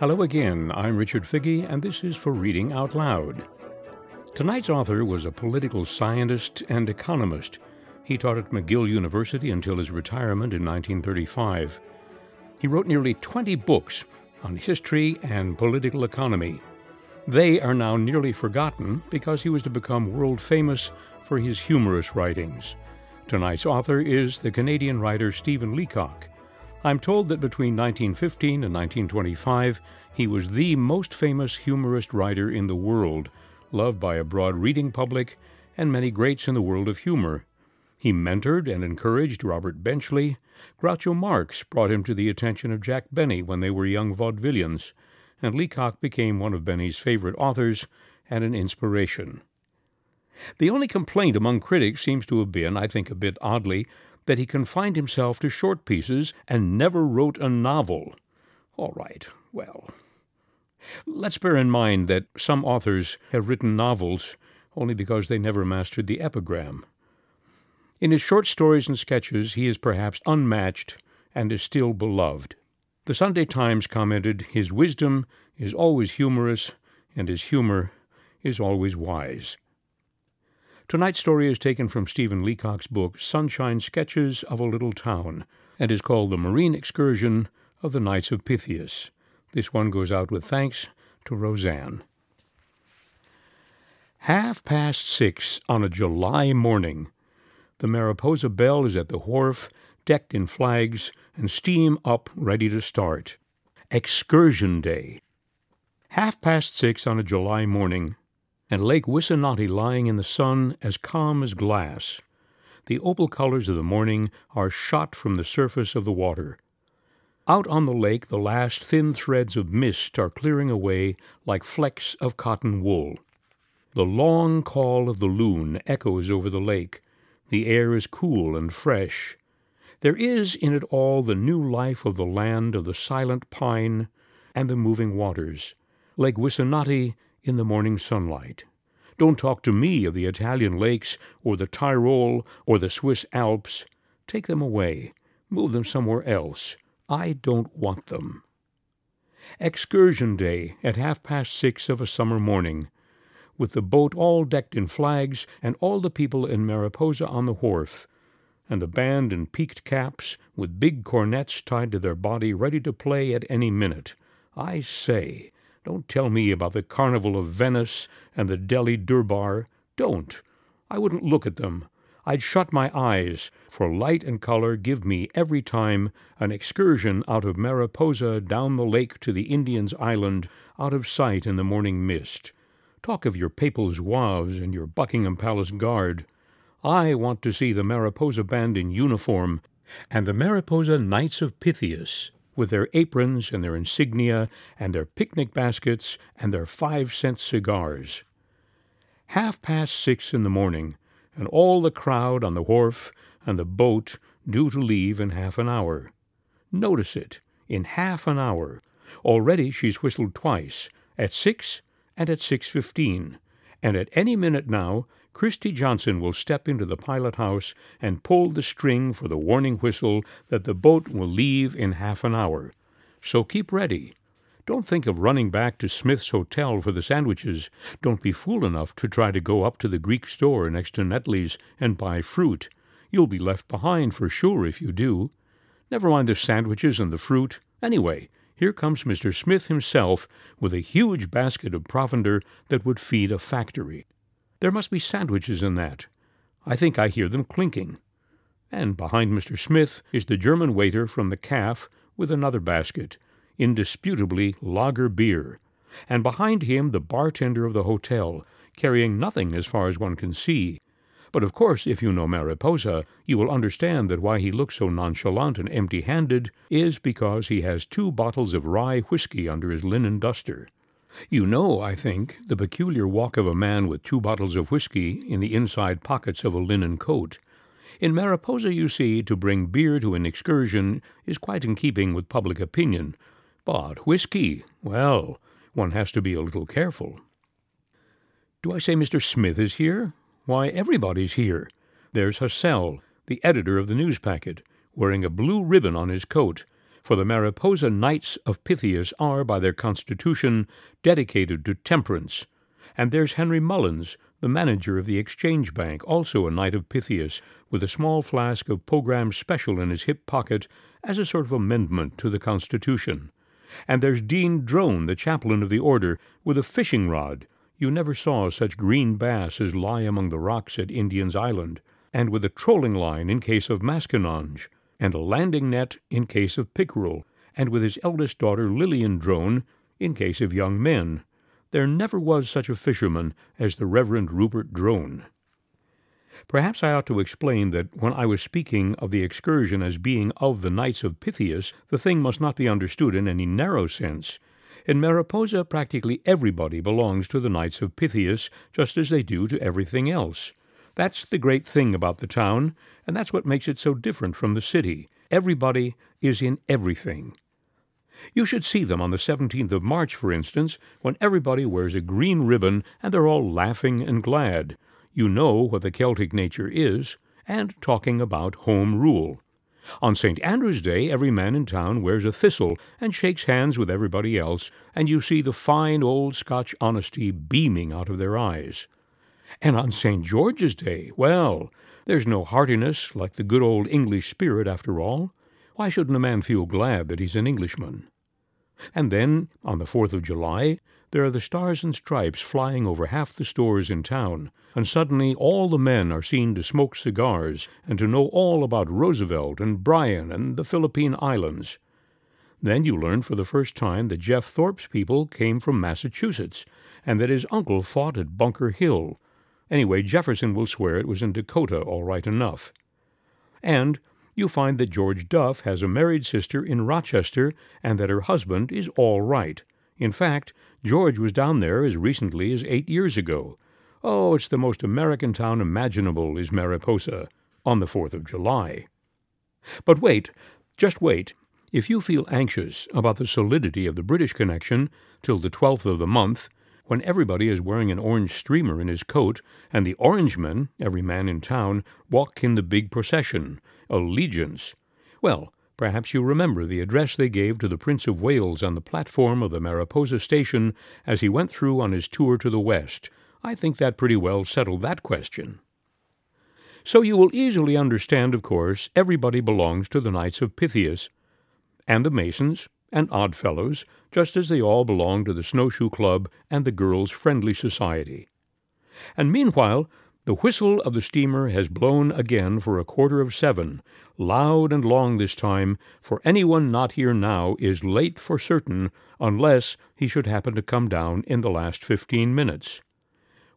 Hello again, I'm Richard Figge, and this is for Reading Out Loud. Tonight's author was a political scientist and economist. He taught at McGill University until his retirement in 1935. He wrote nearly 20 books on history and political economy. They are now nearly forgotten because he was to become world famous for his humorous writings. Tonight's author is the Canadian writer Stephen Leacock. I'm told that between 1915 and 1925, he was the most famous humorist writer in the world, loved by a broad reading public and many greats in the world of humor. He mentored and encouraged Robert Benchley. Groucho Marx brought him to the attention of Jack Benny when they were young vaudevillians, and Leacock became one of Benny's favorite authors and an inspiration. The only complaint among critics seems to have been, I think a bit oddly, that he confined himself to short pieces and never wrote a novel. All right, well. Let's bear in mind that some authors have written novels only because they never mastered the epigram. In his short stories and sketches, he is perhaps unmatched and is still beloved. The Sunday Times commented, His wisdom is always humorous, and his humor is always wise. Tonight's story is taken from Stephen Leacock's book Sunshine Sketches of a Little Town and is called The Marine Excursion of the Knights of Pythias. This one goes out with thanks to Roseanne. Half past six on a July morning. The Mariposa Belle is at the wharf, decked in flags, and steam up ready to start. Excursion Day. Half past six on a July morning, and Lake Wissanotti lying in the sun as calm as glass. The opal colors of the morning are shot from the surface of the water. Out on the lake, the last thin threads of mist are clearing away like flecks of cotton wool. The long call of the loon echoes over the lake. The air is cool and fresh. There is in it all the new life of the land of the silent pine and the moving waters. Lake Wissanotti in the morning sunlight. Don't talk to me of the Italian lakes or the Tyrol or the Swiss Alps. Take them away. Move them somewhere else. I don't want them. Excursion day at half past six of a summer morning, with the boat all decked in flags and all the people in Mariposa on the wharf, and the band in peaked caps with big cornets tied to their body ready to play at any minute. I say, don't tell me about the Carnival of Venice and the Delhi Durbar. Don't. I wouldn't look at them. I'd shut my eyes, for light and color give me every time an excursion out of Mariposa down the lake to the Indian's Island, out of sight in the morning mist. Talk of your papal zouaves and your Buckingham Palace guard. I want to see the Mariposa band in uniform and the Mariposa Knights of Pythias with their aprons and their insignia and their picnic baskets and their five cent cigars. Half past six in the morning, and all the crowd on the wharf and the boat due to leave in half an hour. Notice it, in half an hour. Already she's whistled twice, at six and at six fifteen, and at any minute now Christy Johnson will step into the pilot house and pull the string for the warning whistle that the boat will leave in half an hour. So keep ready. Don't think of running back to Smith's Hotel for the sandwiches. Don't be fool enough to try to go up to the Greek store next to Netley's and buy fruit. You'll be left behind for sure if you do. Never mind the sandwiches and the fruit. Anyway, here comes Mr. Smith himself with a huge basket of provender that would feed a factory. There must be sandwiches in that. I think I hear them clinking. And behind Mr. Smith is the German waiter from the calf with another basket, indisputably lager beer, and behind him the bartender of the hotel, carrying nothing as far as one can see. But of course, if you know Mariposa, you will understand that why he looks so nonchalant and empty handed is because he has two bottles of rye whiskey under his linen duster. You know, I think, the peculiar walk of a man with two bottles of whiskey in the inside pockets of a linen coat. In Mariposa, you see, to bring beer to an excursion is quite in keeping with public opinion. But whiskey, well, one has to be a little careful. Do I say Mr. Smith is here? Why, everybody's here. There's Hassel, the editor of the Newspacket, wearing a blue ribbon on his coat, for the Mariposa Knights of Pythias are, by their constitution, dedicated to temperance. And there's Henry Mullins, the manager of the Exchange Bank, also a Knight of Pythias, with a small flask of Pogram Special in his hip pocket as a sort of amendment to the Constitution. And there's Dean Drone, the chaplain of the order, with a fishing rod. You never saw such green bass as lie among the rocks at Indian's Island, and with a trolling line in case of maskinonge, and a landing net in case of pickerel, and with his eldest daughter Lillian Drone in case of young men. There never was such a fisherman as the Reverend Rupert Drone. Perhaps I ought to explain that when I was speaking of the excursion as being of the Knights of Pythias, the thing must not be understood in any narrow sense. In Mariposa, practically everybody belongs to the Knights of Pythias, just as they do to everything else. That's the great thing about the town, and that's what makes it so different from the city. Everybody is in everything. You should see them on the 17th of March, for instance, when everybody wears a green ribbon and they're all laughing and glad. You know what the Celtic nature is, and talking about Home Rule. On St. Andrew's Day, every man in town wears a thistle and shakes hands with everybody else, and you see the fine old Scotch honesty beaming out of their eyes. And on St. George's Day, well, there's no heartiness like the good old English spirit after all. Why shouldn't a man feel glad that he's an Englishman? And then, on the Fourth of July, there are the stars and stripes flying over half the stores in town, and suddenly all the men are seen to smoke cigars and to know all about Roosevelt and Bryan and the Philippine Islands. Then you learn for the first time that Jeff Thorpe's people came from Massachusetts, and that his uncle fought at Bunker Hill. Anyway, Jefferson will swear it was in Dakota all right enough. And you find that George Duff has a married sister in Rochester and that her husband is all right. In fact, George was down there as recently as eight years ago. Oh, it's the most American town imaginable, is Mariposa, on the 4th of July. But wait, just wait. If you feel anxious about the solidity of the British connection till the 12th of the month, when everybody is wearing an orange streamer in his coat, and the Orangemen, every man in town, walk in the big procession, allegiance, well, Perhaps you remember the address they gave to the Prince of Wales on the platform of the Mariposa station as he went through on his tour to the West. I think that pretty well settled that question. So you will easily understand, of course, everybody belongs to the Knights of Pythias, and the Masons, and Oddfellows, just as they all belong to the Snowshoe Club and the Girls' Friendly Society. And meanwhile, the whistle of the steamer has blown again for a quarter of seven, loud and long this time, for anyone not here now is late for certain, unless he should happen to come down in the last fifteen minutes.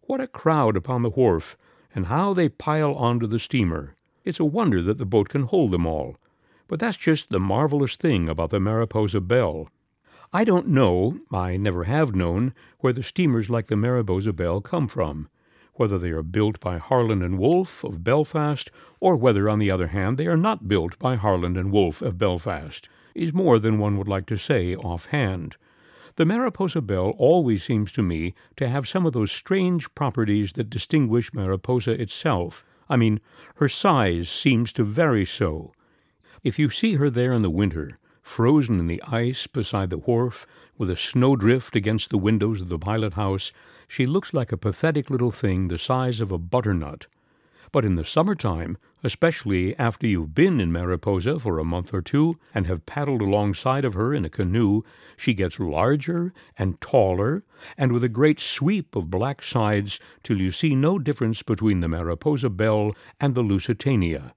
What a crowd upon the wharf, and how they pile onto the steamer. It's a wonder that the boat can hold them all. But that's just the marvelous thing about the Mariposa Belle. I don't know, I never have known, where the steamers like the Mariposa Belle come from whether they are built by Harland and Wolff of Belfast, or whether, on the other hand, they are not built by Harland and Wolff of Belfast, is more than one would like to say offhand. The Mariposa Belle always seems to me to have some of those strange properties that distinguish Mariposa itself. I mean, her size seems to vary so. If you see her there in the winter, frozen in the ice beside the wharf, with a snowdrift against the windows of the pilot house, she looks like a pathetic little thing the size of a butternut. But in the summer time, especially after you've been in Mariposa for a month or two and have paddled alongside of her in a canoe, she gets larger and taller, and with a great sweep of black sides till you see no difference between the Mariposa Belle and the Lusitania.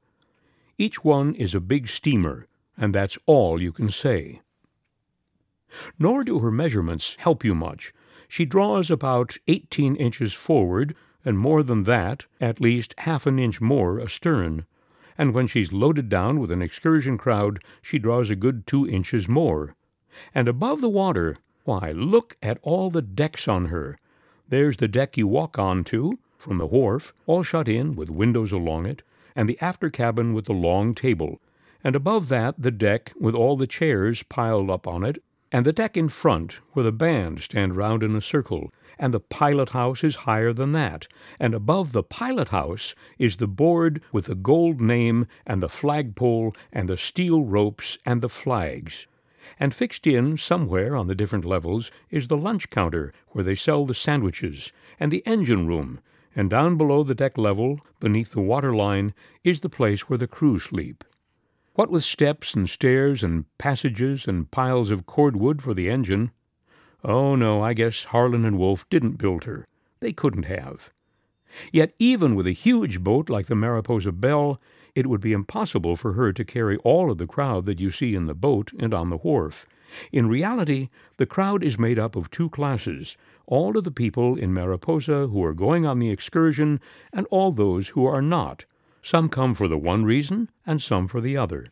Each one is a big steamer, and that's all you can say. Nor do her measurements help you much. She draws about eighteen inches forward, and more than that, at least half an inch more astern. And when she's loaded down with an excursion crowd, she draws a good two inches more. And above the water, why, look at all the decks on her. There's the deck you walk on to, from the wharf, all shut in with windows along it, and the after cabin with the long table, and above that the deck with all the chairs piled up on it, and the deck in front, where the band stand round in a circle, and the pilot house is higher than that, and above the pilot house is the board with the gold name and the flagpole and the steel ropes and the flags. And fixed in somewhere on the different levels is the lunch counter where they sell the sandwiches, and the engine room, and down below the deck level, beneath the water line, is the place where the crew sleep. What with steps and stairs and passages and piles of cordwood for the engine, oh no, I guess Harland and Wolff didn't build her. They couldn't have. Yet even with a huge boat like the Mariposa Belle, it would be impossible for her to carry all of the crowd that you see in the boat and on the wharf. In reality, the crowd is made up of two classes all of the people in Mariposa who are going on the excursion, and all those who are not some come for the one reason, and some for the other.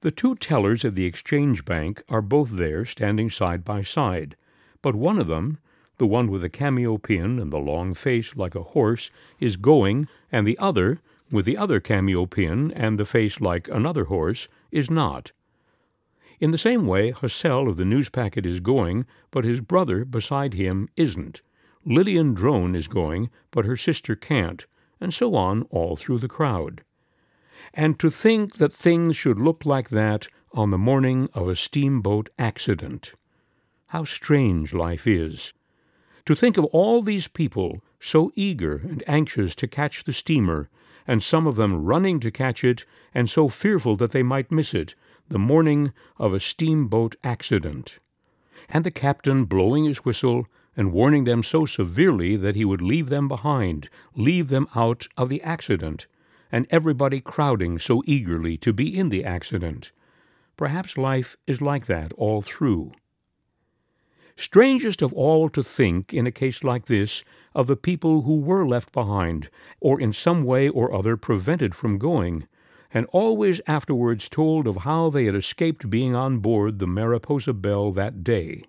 The two tellers at the Exchange Bank are both there standing side by side, but one of them, the one with the cameo pin and the long face like a horse, is going, and the other, with the other cameo pin and the face like another horse, is not. In the same way, Hassel of the Newspacket is going, but his brother beside him isn't. Lillian Drone is going, but her sister can't and so on all through the crowd. And to think that things should look like that on the morning of a steamboat accident. How strange life is. To think of all these people so eager and anxious to catch the steamer, and some of them running to catch it, and so fearful that they might miss it, the morning of a steamboat accident. And the captain blowing his whistle and warning them so severely that he would leave them behind, leave them out of the accident, and everybody crowding so eagerly to be in the accident. Perhaps life is like that all through. Strangest of all to think, in a case like this, of the people who were left behind, or in some way or other prevented from going, and always afterwards told of how they had escaped being on board the Mariposa Belle that day.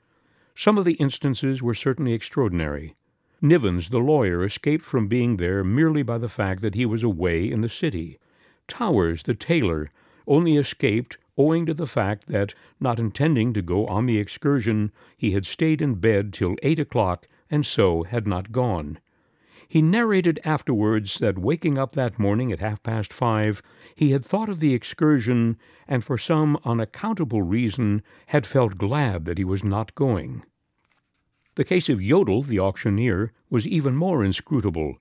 Some of the instances were certainly extraordinary. Nivens, the lawyer, escaped from being there merely by the fact that he was away in the city. Towers, the tailor, only escaped owing to the fact that, not intending to go on the excursion, he had stayed in bed till eight o'clock and so had not gone. He narrated afterwards that waking up that morning at half past five, he had thought of the excursion and for some unaccountable reason had felt glad that he was not going. The case of Yodel, the auctioneer, was even more inscrutable.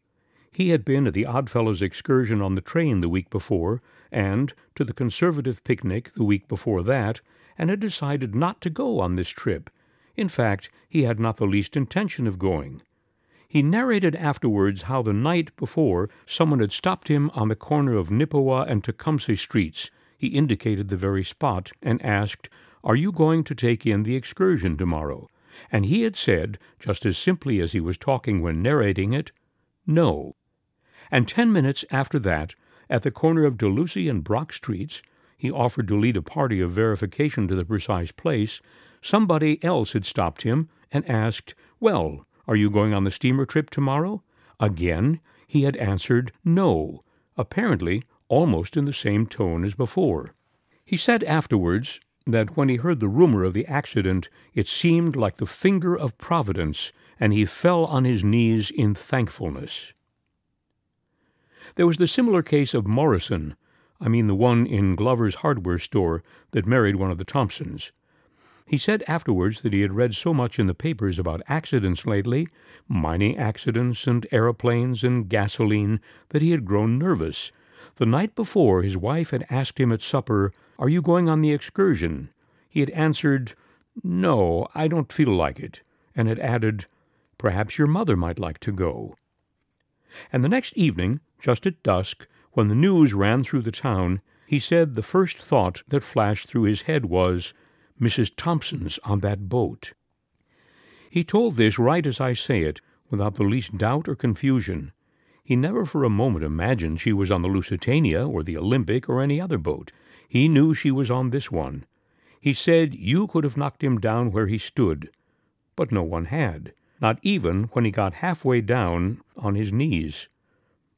He had been at the Oddfellows excursion on the train the week before, and to the conservative picnic the week before that, and had decided not to go on this trip. In fact, he had not the least intention of going. He narrated afterwards how the night before someone had stopped him on the corner of Nippewa and Tecumseh streets. He indicated the very spot and asked, Are you going to take in the excursion tomorrow? And he had said, just as simply as he was talking when narrating it, No. And ten minutes after that, at the corner of Dalhousie and Brock streets, he offered to lead a party of verification to the precise place, somebody else had stopped him and asked, Well, are you going on the steamer trip tomorrow? Again, he had answered no, apparently almost in the same tone as before. He said afterwards that when he heard the rumor of the accident, it seemed like the finger of Providence, and he fell on his knees in thankfulness. There was the similar case of Morrison, I mean the one in Glover's hardware store that married one of the Thompsons. He said afterwards that he had read so much in the papers about accidents lately, mining accidents and aeroplanes and gasoline, that he had grown nervous. The night before, his wife had asked him at supper, Are you going on the excursion? He had answered, No, I don't feel like it, and had added, Perhaps your mother might like to go. And the next evening, just at dusk, when the news ran through the town, he said the first thought that flashed through his head was, Mrs. Thompson's on that boat. He told this right as I say it, without the least doubt or confusion. He never for a moment imagined she was on the Lusitania or the Olympic or any other boat. He knew she was on this one. He said you could have knocked him down where he stood, but no one had, not even when he got halfway down on his knees.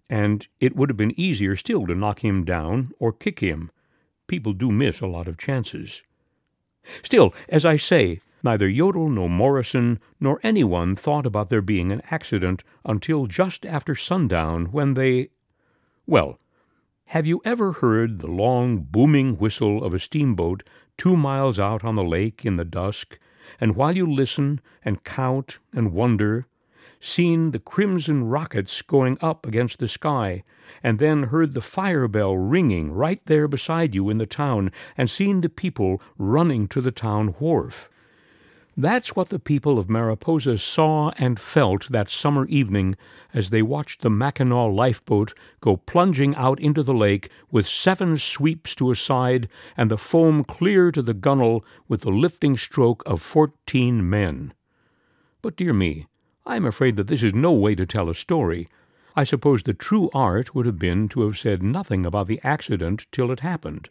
And it would have been easier still to knock him down or kick him. People do miss a lot of chances. Still, as I say, Neither Yodel nor Morrison nor anyone thought about there being an accident until just after sundown when they. Well, have you ever heard the long booming whistle of a steamboat two miles out on the lake in the dusk, and while you listen and count and wonder, seen the crimson rockets going up against the sky, and then heard the fire bell ringing right there beside you in the town, and seen the people running to the town wharf? That's what the people of Mariposa saw and felt that summer evening as they watched the Mackinaw lifeboat go plunging out into the lake with seven sweeps to a side and the foam clear to the gunwale with the lifting stroke of fourteen men. But, dear me, I am afraid that this is no way to tell a story. I suppose the true art would have been to have said nothing about the accident till it happened.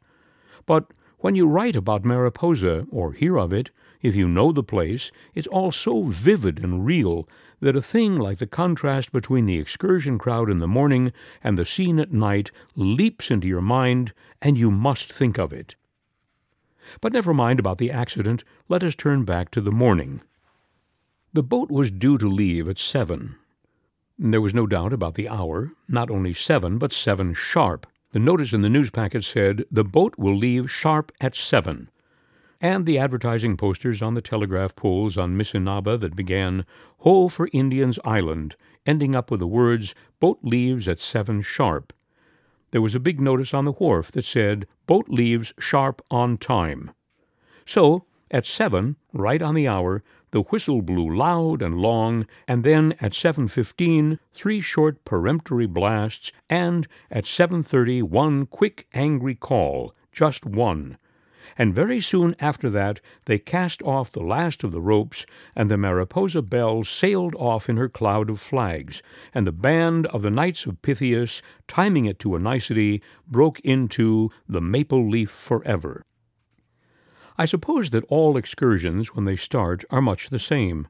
But when you write about Mariposa, or hear of it, if you know the place, it's all so vivid and real that a thing like the contrast between the excursion crowd in the morning and the scene at night leaps into your mind, and you must think of it. But never mind about the accident, let us turn back to the morning. The boat was due to leave at seven. There was no doubt about the hour, not only seven, but seven sharp. The notice in the news packet said, The boat will leave sharp at seven and the advertising posters on the telegraph poles on Missinaba that began, Ho for Indians Island, ending up with the words, Boat leaves at seven sharp. There was a big notice on the wharf that said, Boat leaves sharp on time. So, at seven, right on the hour, the whistle blew loud and long, and then at 7:15 three short peremptory blasts, and at 7:30 one quick angry call, just one and very soon after that they cast off the last of the ropes, and the Mariposa Belle sailed off in her cloud of flags, and the band of the Knights of Pythias, timing it to a nicety, broke into the Maple Leaf Forever. I suppose that all excursions, when they start, are much the same.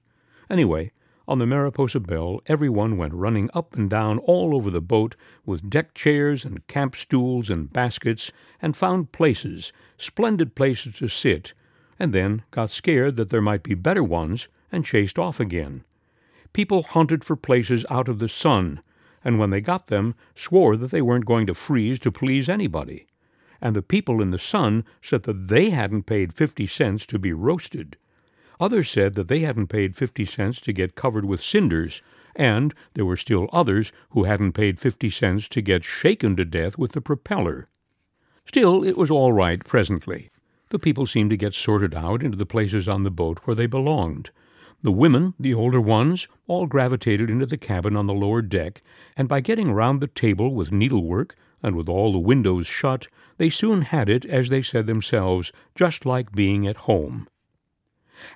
Anyway, on the Mariposa Belle, everyone went running up and down all over the boat with deck chairs and camp stools and baskets, and found places, splendid places to sit, and then got scared that there might be better ones and chased off again. People hunted for places out of the sun, and when they got them, swore that they weren't going to freeze to please anybody. And the people in the sun said that they hadn't paid fifty cents to be roasted. Others said that they hadn't paid fifty cents to get covered with cinders, and there were still others who hadn't paid fifty cents to get shaken to death with the propeller. Still, it was all right presently. The people seemed to get sorted out into the places on the boat where they belonged. The women, the older ones, all gravitated into the cabin on the lower deck, and by getting round the table with needlework, and with all the windows shut, they soon had it, as they said themselves, just like being at home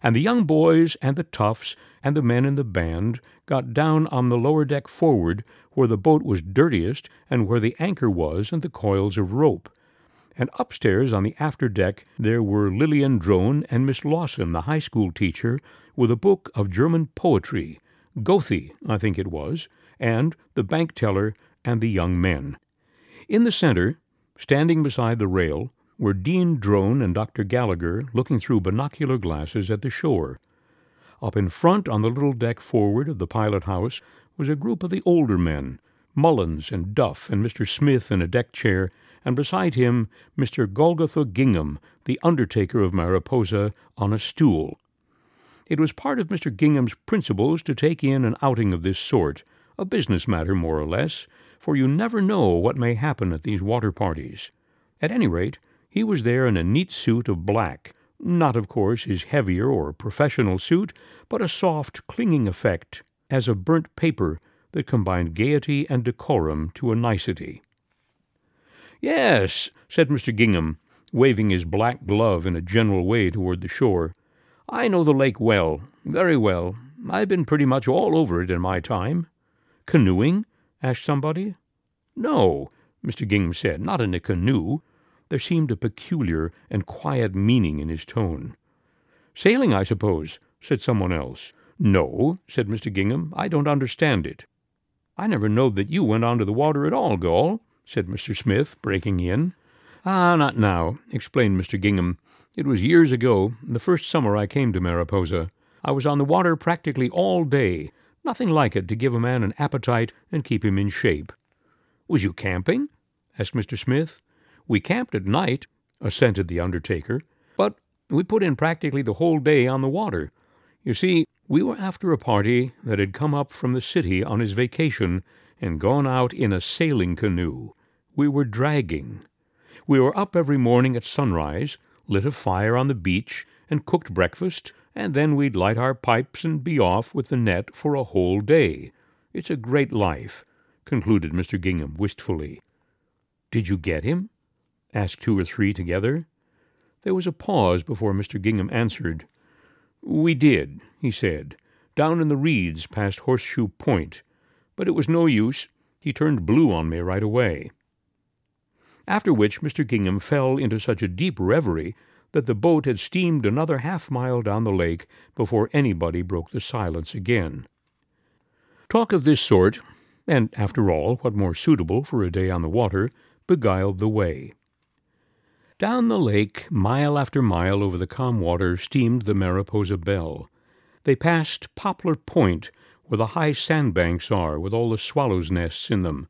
and the young boys and the toughs and the men in the band got down on the lower deck forward, where the boat was dirtiest and where the anchor was and the coils of rope. And upstairs on the after deck there were Lillian Drone and Miss Lawson, the high school teacher, with a book of German poetry, Goethe, I think it was, and the bank teller and the young men. In the center, standing beside the rail, were Dean Drone and Dr. Gallagher looking through binocular glasses at the shore. Up in front on the little deck forward of the pilot house was a group of the older men, Mullins and Duff and Mr. Smith in a deck chair, and beside him Mr. Golgotha Gingham, the undertaker of Mariposa, on a stool. It was part of Mr. Gingham's principles to take in an outing of this sort, a business matter more or less, for you never know what may happen at these water parties. At any rate, he was there in a neat suit of black, not, of course, his heavier or professional suit, but a soft, clinging effect, as of burnt paper, that combined gaiety and decorum to a nicety. Yes, said Mr. Gingham, waving his black glove in a general way toward the shore. I know the lake well, very well. I've been pretty much all over it in my time. Canoeing? Asked somebody. No, Mr. Gingham said, not in a canoe. There seemed a peculiar and quiet meaning in his tone. Sailing, I suppose, said someone else. No, said Mr. Gingham, I don't understand it. I never knowed that you went on to the water at all, Gol, said Mr. Smith, breaking in. Ah, not now, explained Mr. Gingham. It was years ago, the first summer I came to Mariposa. I was on the water practically all day, nothing like it to give a man an appetite and keep him in shape. Was you camping? asked Mr. Smith. We camped at night, assented the undertaker, but we put in practically the whole day on the water. You see, we were after a party that had come up from the city on his vacation and gone out in a sailing canoe. We were dragging. We were up every morning at sunrise, lit a fire on the beach, and cooked breakfast, and then we'd light our pipes and be off with the net for a whole day. It's a great life, concluded Mr. Gingham wistfully. Did you get him? asked two or three together. There was a pause before Mr. Gingham answered. We did, he said, down in the reeds past Horseshoe Point, but it was no use. He turned blue on me right away. After which Mr. Gingham fell into such a deep reverie that the boat had steamed another half mile down the lake before anybody broke the silence again. Talk of this sort, and after all, what more suitable for a day on the water, beguiled the way. Down the lake, mile after mile over the calm water, steamed the Mariposa Belle. They passed Poplar Point, where the high sandbanks are, with all the swallows' nests in them,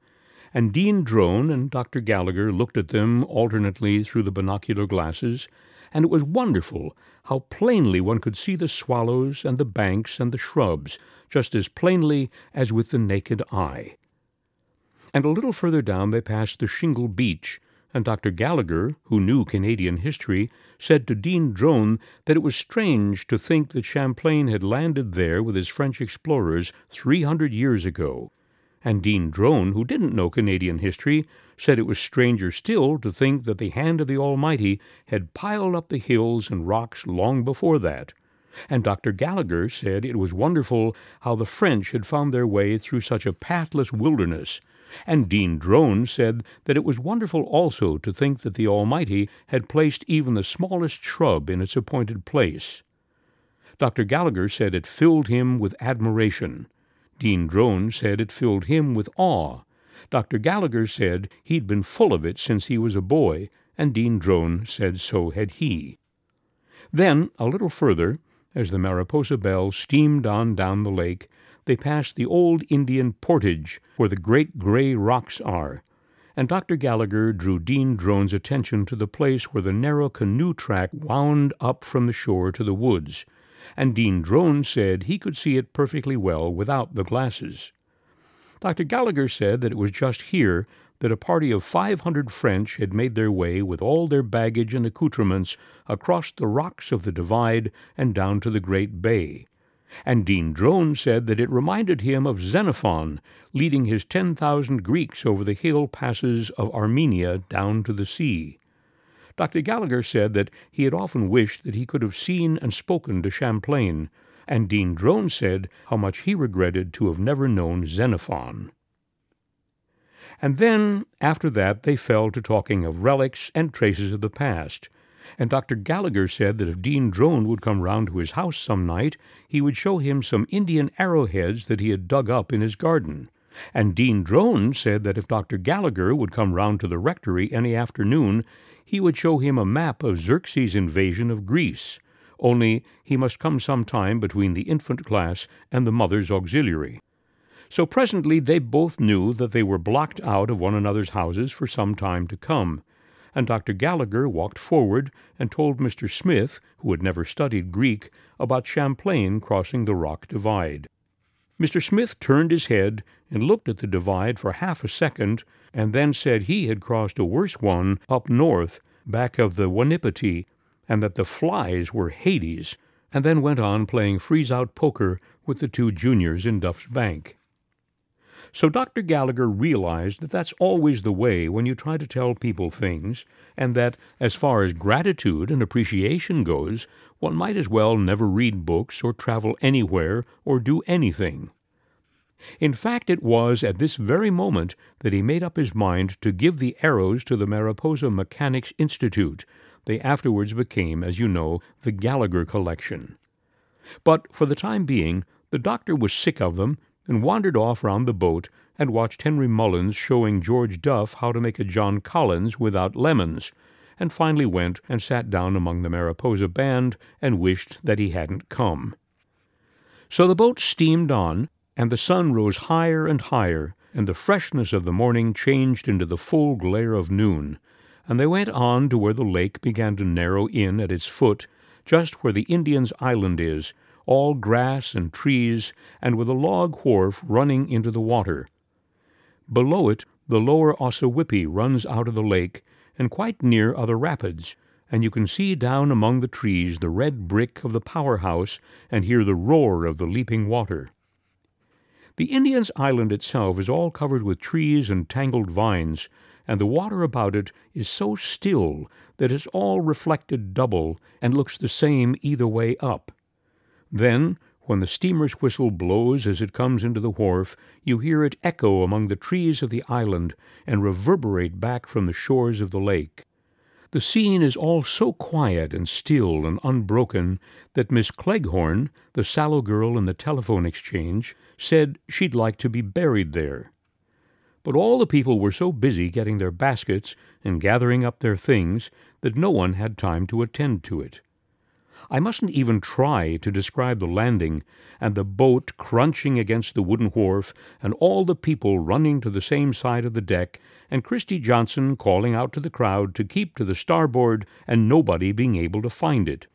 and Dean Drone and Dr. Gallagher looked at them alternately through the binocular glasses, and it was wonderful how plainly one could see the swallows and the banks and the shrubs, just as plainly as with the naked eye. And a little further down they passed the shingle beach, and Dr. Gallagher, who knew Canadian history, said to Dean Drone that it was strange to think that Champlain had landed there with his French explorers three hundred years ago. And Dean Drone, who didn't know Canadian history, said it was stranger still to think that the hand of the Almighty had piled up the hills and rocks long before that. And Dr. Gallagher said it was wonderful how the French had found their way through such a pathless wilderness and Dean Drone said that it was wonderful also to think that the Almighty had placed even the smallest shrub in its appointed place. Dr. Gallagher said it filled him with admiration. Dean Drone said it filled him with awe. Dr. Gallagher said he'd been full of it since he was a boy, and Dean Drone said so had he. Then, a little further, as the Mariposa Belle steamed on down the lake, they passed the old Indian portage where the great gray rocks are, and Dr. Gallagher drew Dean Drone's attention to the place where the narrow canoe track wound up from the shore to the woods, and Dean Drone said he could see it perfectly well without the glasses. Dr. Gallagher said that it was just here that a party of five hundred French had made their way with all their baggage and accoutrements across the rocks of the divide and down to the great bay, and Dean Drone said that it reminded him of Xenophon leading his 10,000 Greeks over the hill passes of Armenia down to the sea. Dr. Gallagher said that he had often wished that he could have seen and spoken to Champlain, and Dean Drone said how much he regretted to have never known Xenophon. And then, after that, they fell to talking of relics and traces of the past, and Dr. Gallagher said that if Dean Drone would come round to his house some night, he would show him some Indian arrowheads that he had dug up in his garden. And Dean Drone said that if Dr. Gallagher would come round to the rectory any afternoon, he would show him a map of Xerxes' invasion of Greece, only he must come some time between the infant class and the mother's auxiliary. So presently they both knew that they were blocked out of one another's houses for some time to come, and Dr. Gallagher walked forward and told Mr. Smith, who had never studied Greek, about Champlain crossing the rock divide. Mr. Smith turned his head and looked at the divide for half a second, and then said he had crossed a worse one up north, back of the Wahnipitae, and that the flies were Hades, and then went on playing freeze out poker with the two juniors in Duff's Bank. So Dr. Gallagher realized that that's always the way when you try to tell people things, and that, as far as gratitude and appreciation goes, one might as well never read books or travel anywhere or do anything. In fact, it was at this very moment that he made up his mind to give the arrows to the Mariposa Mechanics Institute. They afterwards became, as you know, the Gallagher Collection. But for the time being, the doctor was sick of them and wandered off round the boat and watched Henry Mullins showing George Duff how to make a John Collins without lemons, and finally went and sat down among the Mariposa band and wished that he hadn't come. So the boat steamed on, and the sun rose higher and higher, and the freshness of the morning changed into the full glare of noon, and they went on to where the lake began to narrow in at its foot, just where the Indian's island is, all grass and trees, and with a log wharf running into the water. Below it, the lower Ossawippi runs out of the lake, and quite near are the rapids, and you can see down among the trees the red brick of the power house and hear the roar of the leaping water. The Indian's island itself is all covered with trees and tangled vines, and the water about it is so still that it's all reflected double and looks the same either way up. Then, when the steamer's whistle blows as it comes into the wharf, you hear it echo among the trees of the island and reverberate back from the shores of the lake. The scene is all so quiet and still and unbroken that Miss Cleghorn, the sallow girl in the telephone exchange, said she'd like to be buried there. But all the people were so busy getting their baskets and gathering up their things that no one had time to attend to it. I mustn't even try to describe the landing, and the boat crunching against the wooden wharf, and all the people running to the same side of the deck, and Christy Johnson calling out to the crowd to keep to the starboard, and nobody being able to find it.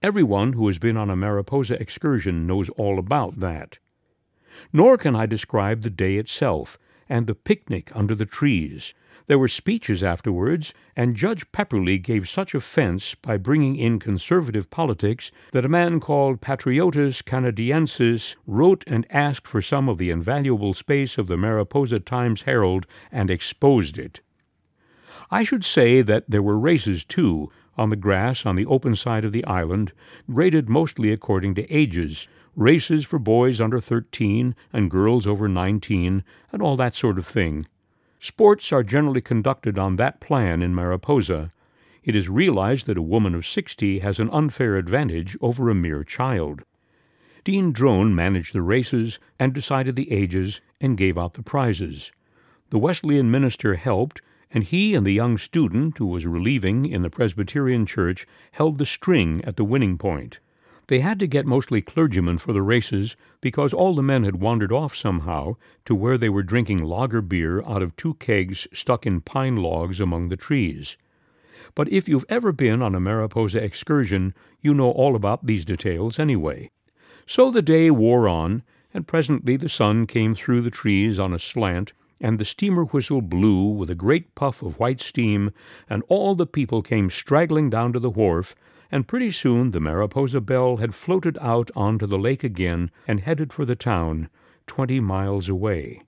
Everyone who has been on a Mariposa excursion knows all about that. Nor can I describe the day itself, and the picnic under the trees, there were speeches afterwards, and Judge Pepperleigh gave such offense by bringing in conservative politics that a man called Patriotus Canadiensis wrote and asked for some of the invaluable space of the Mariposa Times Herald and exposed it. I should say that there were races, too, on the grass on the open side of the island, graded mostly according to ages, races for boys under thirteen and girls over nineteen, and all that sort of thing. Sports are generally conducted on that plan in Mariposa. It is realized that a woman of sixty has an unfair advantage over a mere child. Dean Drone managed the races and decided the ages and gave out the prizes. The Wesleyan minister helped, and he and the young student who was relieving in the Presbyterian church held the string at the winning point. They had to get mostly clergymen for the races because all the men had wandered off somehow to where they were drinking lager beer out of two kegs stuck in pine logs among the trees. But if you've ever been on a Mariposa excursion, you know all about these details anyway. So the day wore on, and presently the sun came through the trees on a slant, and the steamer whistle blew with a great puff of white steam, and all the people came straggling down to the wharf and pretty soon the Mariposa Belle had floated out onto the lake again and headed for the town, twenty miles away.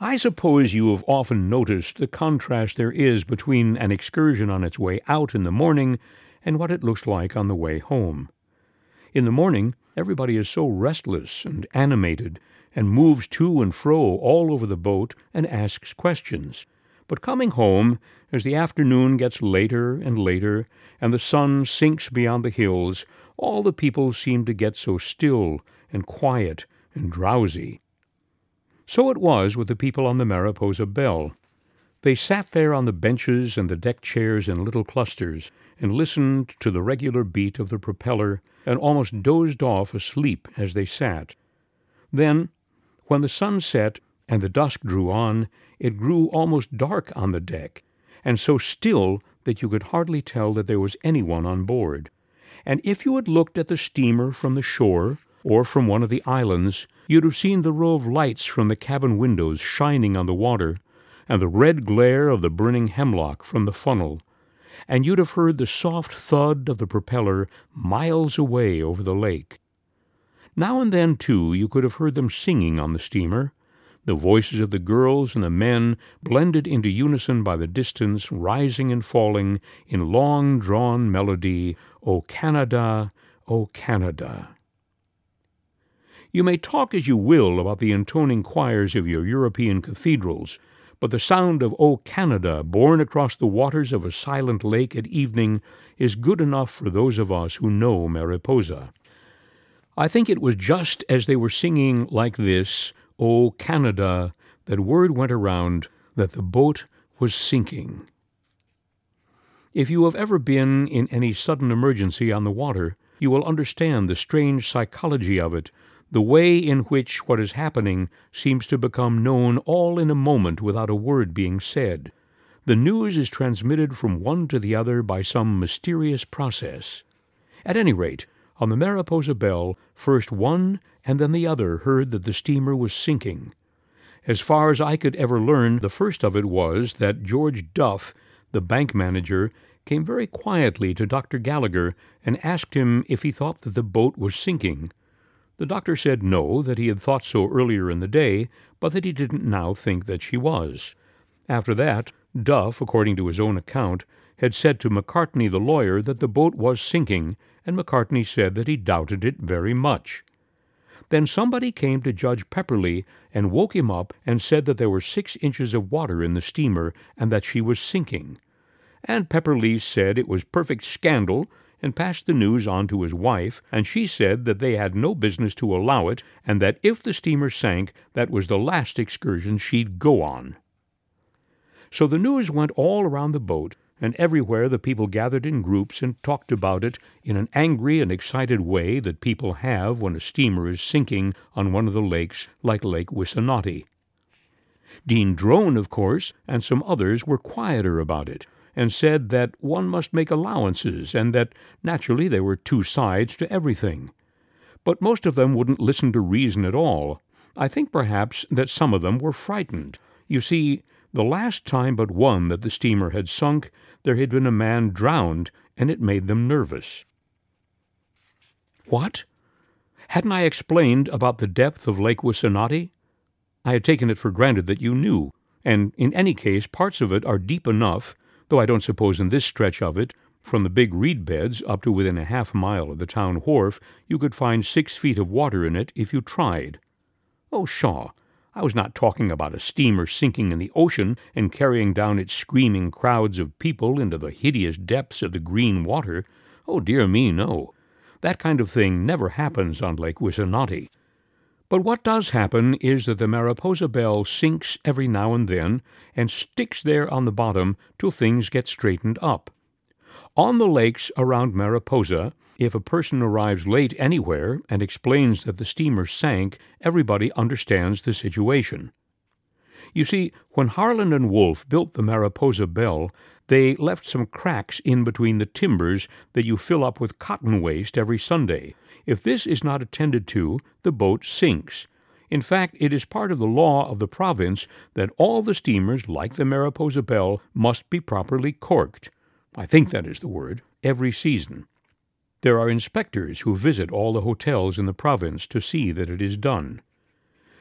I suppose you have often noticed the contrast there is between an excursion on its way out in the morning and what it looks like on the way home. In the morning, everybody is so restless and animated and moves to and fro all over the boat and asks questions. But coming home, as the afternoon gets later and later, and the sun sinks beyond the hills, all the people seem to get so still and quiet and drowsy. So it was with the people on the Mariposa Belle. They sat there on the benches and the deck chairs in little clusters, and listened to the regular beat of the propeller, and almost dozed off asleep as they sat. Then, when the sun set and the dusk drew on, it grew almost dark on the deck, and so still that you could hardly tell that there was anyone on board. And if you had looked at the steamer from the shore, or from one of the islands, you'd have seen the row of lights from the cabin windows shining on the water, and the red glare of the burning hemlock from the funnel, and you'd have heard the soft thud of the propeller miles away over the lake. Now and then, too, you could have heard them singing on the steamer, the voices of the girls and the men blended into unison by the distance, rising and falling in long drawn melody, O Canada, O Canada. You may talk as you will about the intoning choirs of your European cathedrals, but the sound of O Canada, borne across the waters of a silent lake at evening, is good enough for those of us who know Mariposa. I think it was just as they were singing like this O Canada, that word went around that the boat was sinking. If you have ever been in any sudden emergency on the water, you will understand the strange psychology of it, the way in which what is happening seems to become known all in a moment without a word being said. The news is transmitted from one to the other by some mysterious process. At any rate, on the Mariposa Belle, first one and then the other heard that the steamer was sinking. As far as I could ever learn, the first of it was that George Duff, the bank manager, came very quietly to Dr. Gallagher and asked him if he thought that the boat was sinking. The doctor said no, that he had thought so earlier in the day, but that he didn't now think that she was. After that, Duff, according to his own account, had said to Macartney the lawyer that the boat was sinking, and Macartney said that he doubted it very much. Then somebody came to Judge Pepperleigh and woke him up and said that there were six inches of water in the steamer and that she was sinking. And Pepperleigh said it was perfect scandal and passed the news on to his wife, and she said that they had no business to allow it, and that if the steamer sank, that was the last excursion she'd go on. So the news went all around the boat, and everywhere the people gathered in groups and talked about it in an angry and excited way that people have when a steamer is sinking on one of the lakes like Lake Wissanotti. Dean Drone, of course, and some others were quieter about it, and said that one must make allowances, and that naturally there were two sides to everything. But most of them wouldn't listen to reason at all. I think perhaps that some of them were frightened. You see, the last time but one that the steamer had sunk, there had been a man drowned, and it made them nervous. What? Hadn't I explained about the depth of Lake Wissanotti? I had taken it for granted that you knew, and in any case, parts of it are deep enough, though I don't suppose in this stretch of it, from the big reed beds up to within a half mile of the town wharf, you could find six feet of water in it if you tried. Oh, Shaw, I was not talking about a steamer sinking in the ocean and carrying down its screaming crowds of people into the hideous depths of the green water. Oh, dear me, no. That kind of thing never happens on Lake Wissanotti. But what does happen is that the Mariposa Belle sinks every now and then and sticks there on the bottom till things get straightened up. On the lakes around Mariposa, if a person arrives late anywhere and explains that the steamer sank, everybody understands the situation. You see, when Harland and Wolff built the Mariposa Belle, they left some cracks in between the timbers that you fill up with cotton waste every Sunday, if this is not attended to, the boat sinks. In fact, it is part of the law of the province that all the steamers, like the Mariposa Belle, must be properly corked. I think that is the word, every season. There are inspectors who visit all the hotels in the province to see that it is done.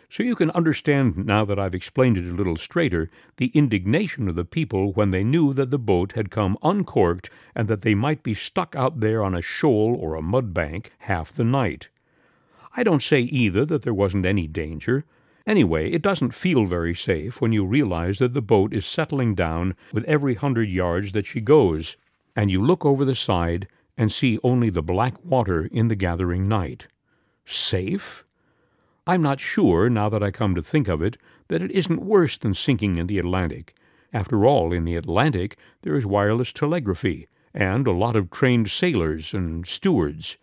So you can understand, now that I've explained it a little straighter, the indignation of the people when they knew that the boat had come uncorked and that they might be stuck out there on a shoal or a mud bank half the night. I don't say either that there wasn't any danger. Anyway, it doesn't feel very safe when you realize that the boat is settling down with every hundred yards that she goes, and you look over the side and see only the black water in the gathering night. Safe? I'm not sure, now that I come to think of it, that it isn't worse than sinking in the Atlantic. After all, in the Atlantic there is wireless telegraphy, and a lot of trained sailors and stewards.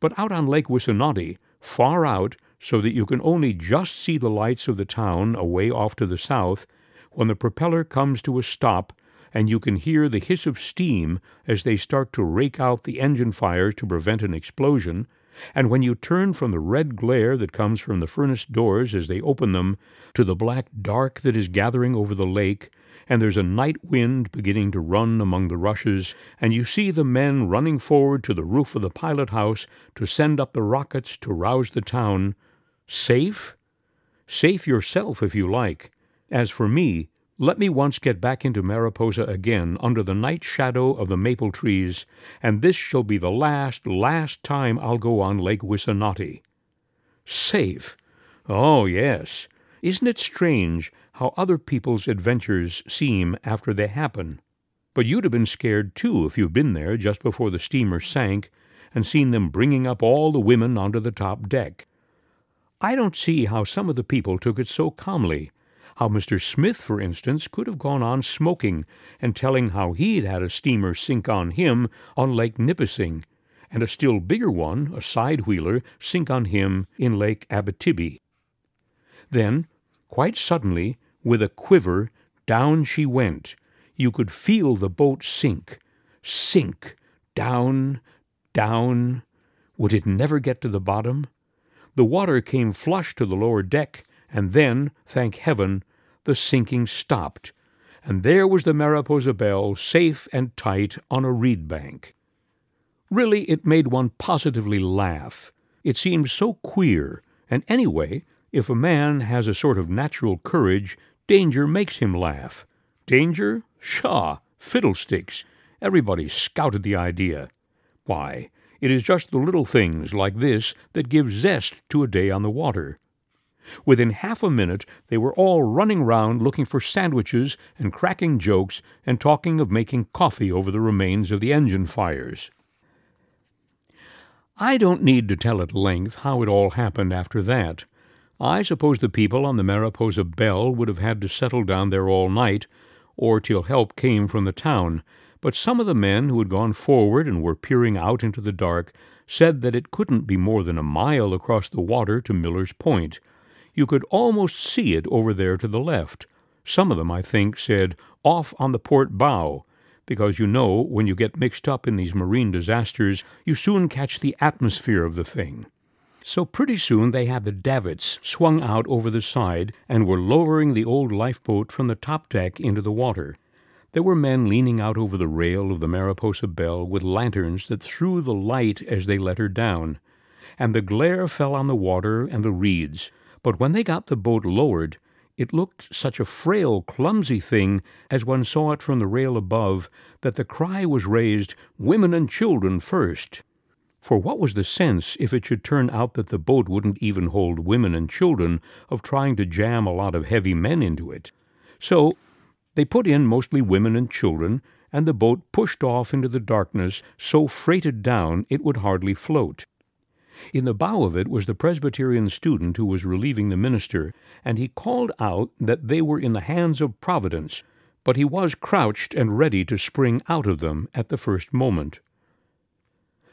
But out on Lake Wissanotti, far out, so that you can only just see the lights of the town away off to the south, when the propeller comes to a stop, and you can hear the hiss of steam as they start to rake out the engine fires to prevent an explosion, and when you turn from the red glare that comes from the furnace doors as they open them to the black dark that is gathering over the lake, and there's a night wind beginning to run among the rushes, and you see the men running forward to the roof of the pilot house to send up the rockets to rouse the town, safe? Safe yourself if you like. As for me, let me once get back into Mariposa again under the night shadow of the maple trees, and this shall be the last, last time I'll go on Lake Wissanotti. Safe? Oh, yes. Isn't it strange how other people's adventures seem after they happen? But you'd have been scared too if you'd been there just before the steamer sank and seen them bringing up all the women onto the top deck. I don't see how some of the people took it so calmly How Mr. Smith, for instance, could have gone on smoking and telling how he'd had a steamer sink on him on Lake Nipissing, and a still bigger one, a side wheeler, sink on him in Lake Abitibi. Then, quite suddenly, with a quiver, down she went. You could feel the boat sink, sink, down, down. Would it never get to the bottom? The water came flush to the lower deck, and then, thank heaven, the sinking stopped, and there was the Mariposa Belle safe and tight on a reed bank. Really, it made one positively laugh. It seemed so queer, and anyway, if a man has a sort of natural courage, danger makes him laugh. Danger? Pshaw! Fiddlesticks! Everybody scouted the idea. Why, it is just the little things like this that give zest to a day on the water. Within half a minute, they were all running round looking for sandwiches and cracking jokes and talking of making coffee over the remains of the engine fires. I don't need to tell at length how it all happened after that. I suppose the people on the Mariposa Belle would have had to settle down there all night, or till help came from the town, but some of the men who had gone forward and were peering out into the dark said that it couldn't be more than a mile across the water to Miller's Point. You could almost see it over there to the left. Some of them, I think, said off on the port bow, because you know when you get mixed up in these marine disasters, you soon catch the atmosphere of the thing. So pretty soon they had the davits swung out over the side and were lowering the old lifeboat from the top deck into the water. There were men leaning out over the rail of the Mariposa Belle with lanterns that threw the light as they let her down, and the glare fell on the water and the reeds. But when they got the boat lowered, it looked such a frail, clumsy thing as one saw it from the rail above that the cry was raised, Women and children first. For what was the sense, if it should turn out that the boat wouldn't even hold women and children, of trying to jam a lot of heavy men into it? So they put in mostly women and children, and the boat pushed off into the darkness so freighted down it would hardly float. In the bow of it was the Presbyterian student who was relieving the minister, and he called out that they were in the hands of Providence, but he was crouched and ready to spring out of them at the first moment.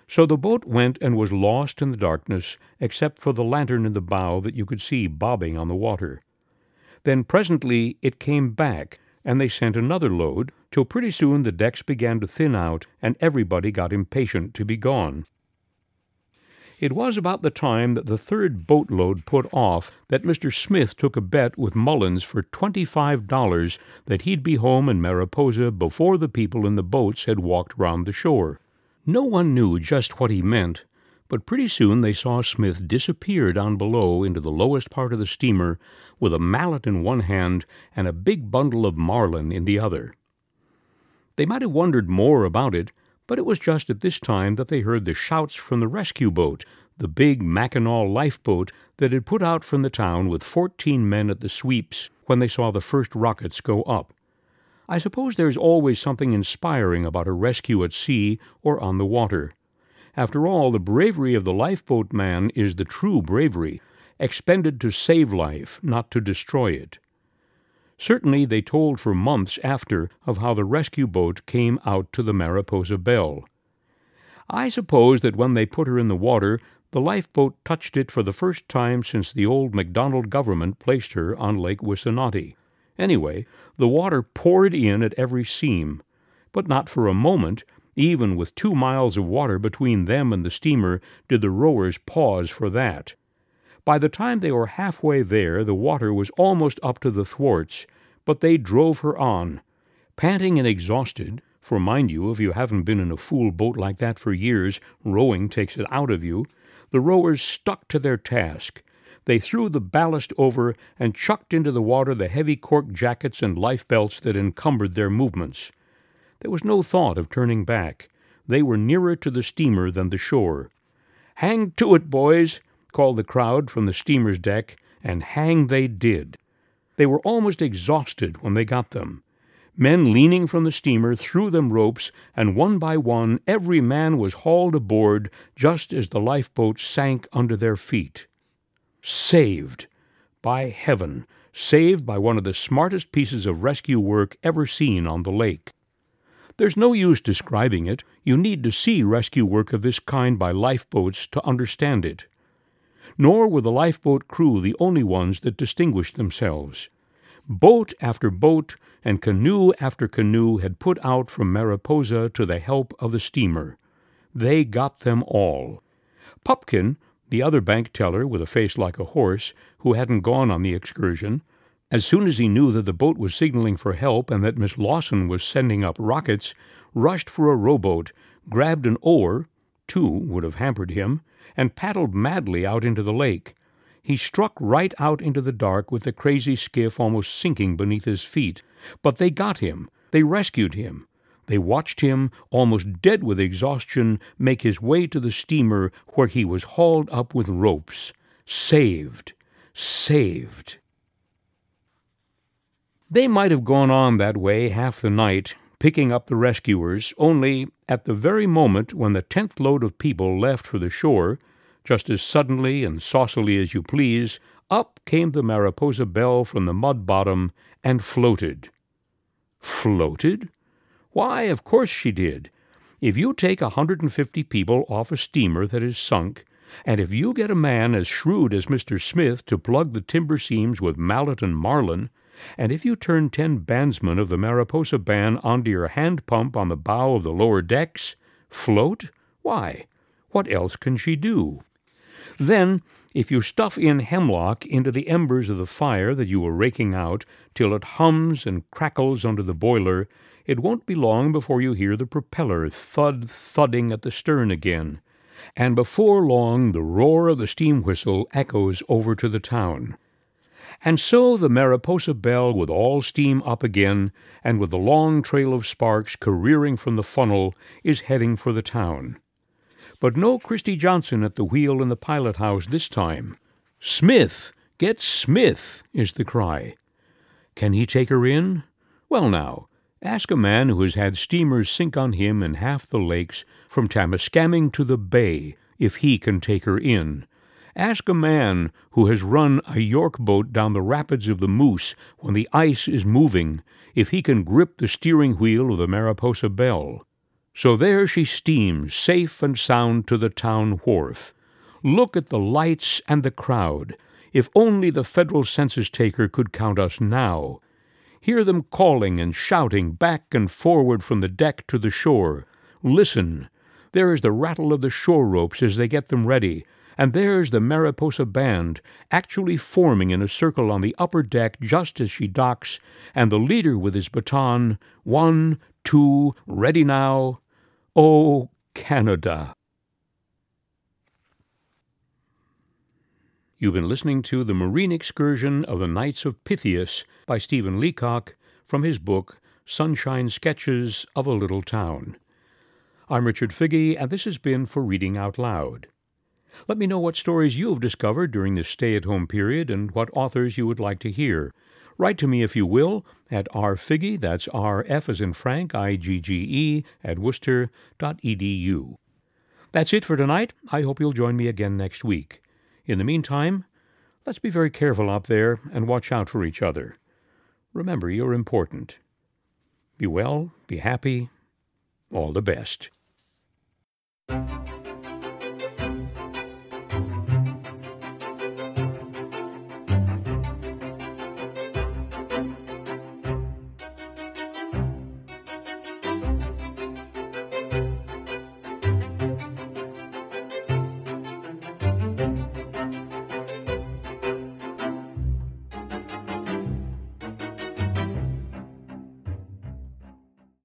So the boat went and was lost in the darkness, except for the lantern in the bow that you could see bobbing on the water. Then presently it came back, and they sent another load, till pretty soon the decks began to thin out, and everybody got impatient to be gone. It was about the time that the third boatload put off that Mr. Smith took a bet with Mullins for twenty-five dollars that he'd be home in Mariposa before the people in the boats had walked round the shore. No one knew just what he meant, but pretty soon they saw Smith disappear down below into the lowest part of the steamer with a mallet in one hand and a big bundle of marline in the other. They might have wondered more about it, but it was just at this time that they heard the shouts from the rescue boat, the big Mackinaw lifeboat that had put out from the town with fourteen men at the sweeps when they saw the first rockets go up. I suppose there's always something inspiring about a rescue at sea or on the water. After all, the bravery of the lifeboat man is the true bravery, expended to save life, not to destroy it. Certainly they told for months after of how the rescue boat came out to the Mariposa Belle. I suppose that when they put her in the water, the lifeboat touched it for the first time since the old MacDonald government placed her on Lake Wissanotti. Anyway, the water poured in at every seam, but not for a moment, even with two miles of water between them and the steamer, did the rowers pause for that. By the time they were halfway there, the water was almost up to the thwarts, but they drove her on. Panting and exhausted, for mind you, if you haven't been in a fool boat like that for years, rowing takes it out of you, the rowers stuck to their task. They threw the ballast over and chucked into the water the heavy cork jackets and life belts that encumbered their movements. There was no thought of turning back. They were nearer to the steamer than the shore. Hang to it, boys! Called the crowd from the steamer's deck, and hang they did. They were almost exhausted when they got them. Men leaning from the steamer threw them ropes, and one by one every man was hauled aboard just as the lifeboat sank under their feet. Saved! By heaven, saved by one of the smartest pieces of rescue work ever seen on the lake. There's no use describing it. You need to see rescue work of this kind by lifeboats to understand it. Nor were the lifeboat crew the only ones that distinguished themselves. Boat after boat and canoe after canoe had put out from Mariposa to the help of the steamer. They got them all. Pupkin, the other bank teller with a face like a horse, who hadn't gone on the excursion, as soon as he knew that the boat was signaling for help and that Miss Lawson was sending up rockets, rushed for a rowboat, grabbed an oar two would have hampered him and paddled madly out into the lake. He struck right out into the dark with the crazy skiff almost sinking beneath his feet. But they got him. They rescued him. They watched him, almost dead with exhaustion, make his way to the steamer where he was hauled up with ropes. Saved. Saved. They might have gone on that way half the night, picking up the rescuers, only at the very moment when the tenth load of people left for the shore, just as suddenly and saucily as you please, up came the Mariposa Belle from the mud bottom and floated. Floated? Why, of course she did. If you take a hundred and fifty people off a steamer that is sunk, and if you get a man as shrewd as Mr. Smith to plug the timber seams with mallet and marline, and if you turn ten bandsmen of the Mariposa band onto your hand pump on the bow of the lower decks, float? Why, what else can she do? Then, if you stuff in hemlock into the embers of the fire that you were raking out till it hums and crackles under the boiler, it won't be long before you hear the propeller thud thudding at the stern again, and before long the roar of the steam whistle echoes over to the town. And so the Mariposa Belle, with all steam up again, and with the long trail of sparks careering from the funnel, is heading for the town. But no Christie Johnson at the wheel in the pilot house this time. Smith! Get Smith! is the cry. Can he take her in? Well, now, ask a man who has had steamers sink on him in half the lakes from Temiskaming to the Bay if he can take her in Ask a man who has run a York boat down the rapids of the Moose when the ice is moving if he can grip the steering wheel of the Mariposa Belle. So there she steams, safe and sound, to the town wharf. Look at the lights and the crowd. If only the federal census taker could count us now. Hear them calling and shouting back and forward from the deck to the shore. Listen. There is the rattle of the shore ropes as they get them ready, and there's the Mariposa band actually forming in a circle on the upper deck just as she docks, and the leader with his baton, one, two, ready now. Oh, Canada! You've been listening to The Marine Excursion of the Knights of Pythias by Stephen Leacock from his book Sunshine Sketches of a Little Town. I'm Richard Figge, and this has been For Reading Out Loud. Let me know what stories you have discovered during this stay at home period and what authors you would like to hear. Write to me if you will at rfigge, that's R-F as in Frank, I-G-G-E, at worcester.edu. That's it for tonight. I hope you'll join me again next week. In the meantime, let's be very careful out there and watch out for each other. Remember, you're important. Be well, be happy, all the best.